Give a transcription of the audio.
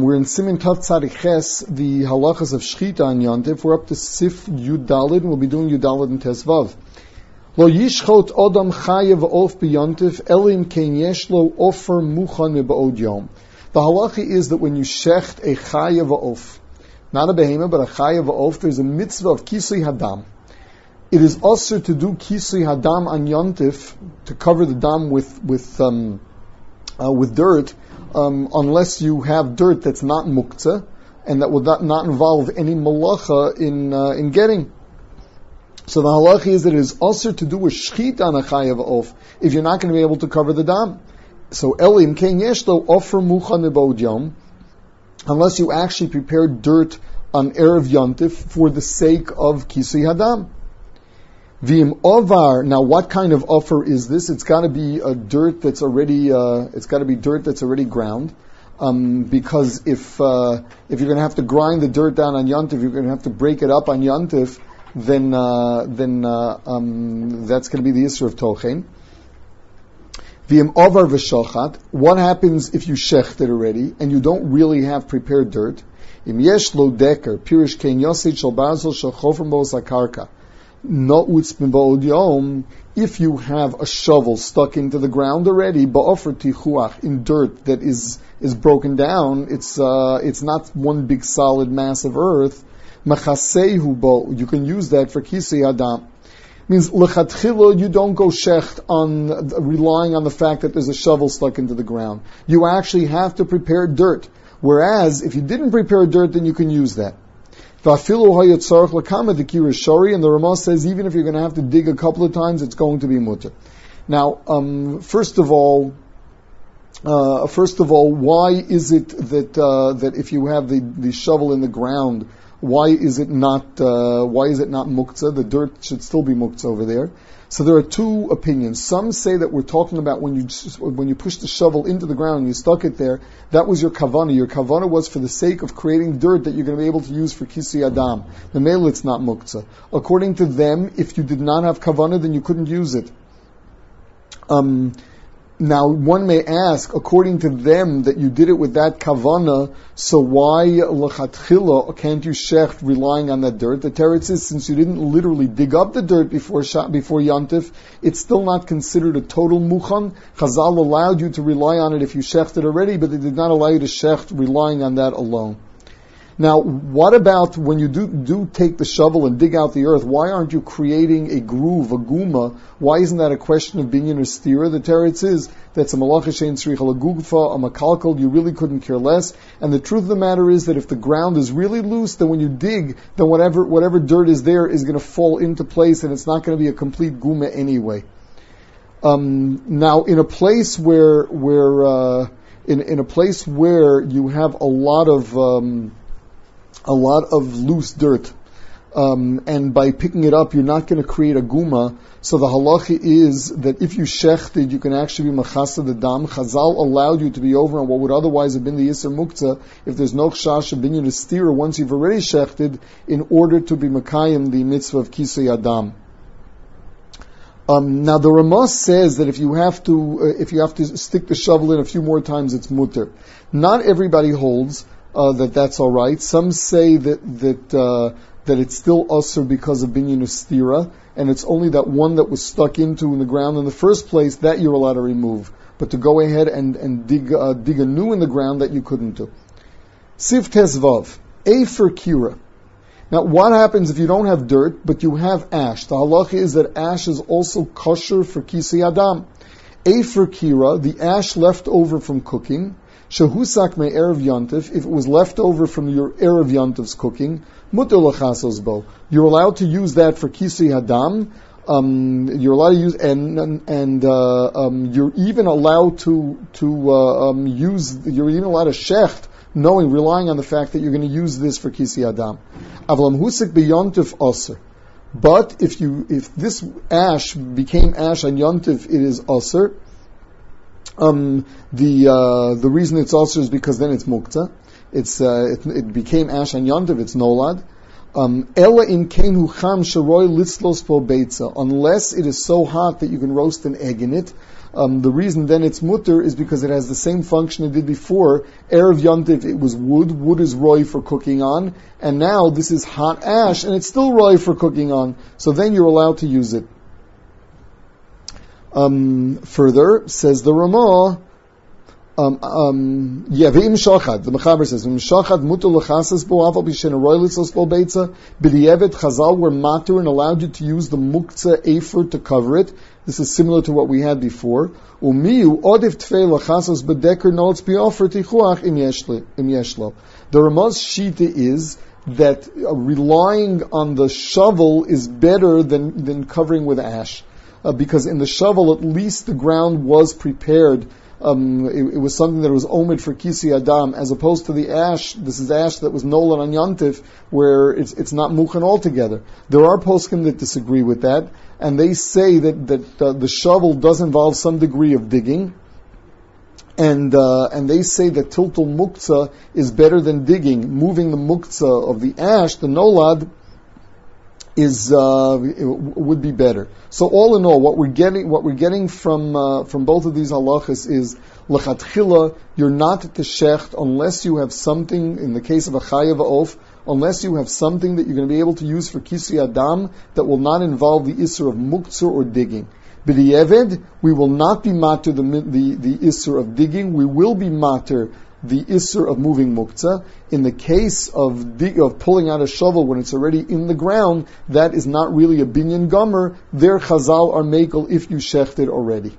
We're in Siman Tav Tzadiches, the halachas of Shchita and Yontif. We're up to Sif Yudalid, we'll be doing Yudalid and Tesvav. Lo yishchot odam chayev of biyontif elim ken yeshlo muchan mebaod yom. The halacha is that when you shecht a chayev of, not a behema, but a chayev of, there's a mitzvah of kisui hadam. It is also to do kisui hadam on yontif, to cover the dam with, with, um, uh, with dirt, um, unless you have dirt that's not muktzah, and that would not, involve any malacha in, uh, in getting. So the halacha is that it is also to do with shchit on a chayav of if you're not going to be able to cover the dam. So elim ken yeshlo offer mucha yom, unless you actually prepare dirt on erev yontif for the sake of kisui hadam. Vim ovar. Now, what kind of offer is this? It's got to be a dirt that's already. Uh, it's got to be dirt that's already ground. Um, because if uh, if you're going to have to grind the dirt down on yontif, you're going to have to break it up on yontif. Then uh, then uh, um, that's going to be the issue of tochen. Vim ovar v'shochat. What happens if you shecht it already and you don't really have prepared dirt? Im yesh lo deker pirish ken yosid shal bazel shal chofer akarka if you have a shovel stuck into the ground already, in dirt that is, is broken down, it's, uh, it's not one big solid mass of earth, you can use that for kisi adam. Means lechatchila, you don't go shecht on relying on the fact that there's a shovel stuck into the ground. You actually have to prepare dirt. Whereas if you didn't prepare dirt, then you can use that. And the Ramah says even if you're going to have to dig a couple of times, it's going to be mutter. Now, um, first of all, uh, first of all, why is it that uh, that if you have the, the shovel in the ground, why is it not uh, why is it not muktzah? The dirt should still be muktzah over there. So there are two opinions. Some say that we're talking about when you when you push the shovel into the ground and you stuck it there. That was your kavana. Your kavana was for the sake of creating dirt that you're going to be able to use for kisi adam. The male it's not muktzah. According to them, if you did not have kavana, then you couldn't use it. Um, now, one may ask, according to them, that you did it with that kavana, so why lachatchila can't you shecht relying on that dirt? The teretz is, since you didn't literally dig up the dirt before before yantif, it's still not considered a total muchan. Chazal allowed you to rely on it if you shechted already, but they did not allow you to shecht relying on that alone. Now, what about when you do, do take the shovel and dig out the earth? Why aren't you creating a groove, a guma? Why isn't that a question of binyan or stira? The teretz is that's a malacha shein tzricha gufa, a makalkal, you really couldn't care less. And the truth of the matter is that if the ground is really loose, then when you dig, then whatever, whatever dirt is there is going to fall into place and it's not going to be a complete guma anyway. Um, now, in a place where, where, uh, in, in a place where you have a lot of, um, a lot of loose dirt. Um, and by picking it up, you're not going to create a guma. So the halacha is that if you shechted, you can actually be machasa the dam. Chazal allowed you to be over on what would otherwise have been the yisr mukta if there's no chash binyan steer once you've already shechted in order to be makayim the mitzvah of kisei adam. Um, now the Ramah says that if you have to, uh, if you have to stick the shovel in a few more times, it's mutter. Not everybody holds uh, that that's all right. Some say that that uh, that it's still usher because of binyan stira, and it's only that one that was stuck into in the ground in the first place that you're allowed to remove. But to go ahead and and dig uh, dig anew in the ground that you couldn't do. Siv tesvav, a for kira. Now, what happens if you don't have dirt, but you have ash? The halacha is that ash is also kosher for kisi adam. A for kira, the ash left over from cooking, Shehusak me erev yontif, if it was left over from your erev yontif's cooking, mutter bo. You're allowed to use that for kisi hadam. Um, you're allowed to use, and and, uh, um, you're even allowed to to uh, um, use. You're even allowed to shecht, knowing, relying on the fact that you're going to use this for kisi adam. Avlam husik beyontif aser. But if you if this ash became ash on yontif, it is aser. Um, the uh, the reason it's also is because then it's mukta. It's uh, it, it, became ash and yontiv. It's nolad. Um, Ella in kenu cham sharoy litzlos po beitza. Unless it is so hot that you can roast an egg in it. Um, the reason then it's mutter is because it has the same function it did before. Erev Yontif, it was wood. Wood is roy for cooking on. And now this is hot ash, and it's still roy for cooking on. So then you're allowed to use it. Um, further, says the Ramah, um, um, shachad. The Mechaber says, v'im shachad mutu l'chasas bo aval b'shen aroylitzos bo beitza b'di'evet chazal were matur and allowed you to use the muktzah afer to cover it. This is similar to what we had before. Umiyu odif tfei l'chasas b'deker notes bi'ofer tichuach im yeshlo. The Ramah's shita is that uh, relying on the shovel is better than, than covering with ash. Uh, because in the shovel, at least the ground was prepared um, it, it, was something that was omid for kisi adam, as opposed to the ash. This is ash that was nolan on yantif, where it's it's not muchan altogether. There are poskim that disagree with that, and they say that that uh, the shovel does involve some degree of digging. And uh, and they say that tiltul muktzah is better than digging. Moving the muktzah of the ash, the nolad, is uh, would be better. So all in all, what we're getting what we're getting from uh, from both of these halachas is lechatchila. You're not to shecht unless you have something. In the case of a chayav of, unless you have something that you're going to be able to use for kisi adam that will not involve the isser of muktzah or digging. B'di'eved, we will not be matter the, the, the isser of digging. We will be matter the isser of moving muktzah. In the case of of pulling out a shovel when it's already in the ground, that is not really a binyan gomer. Their chazal are makel if you shechted already.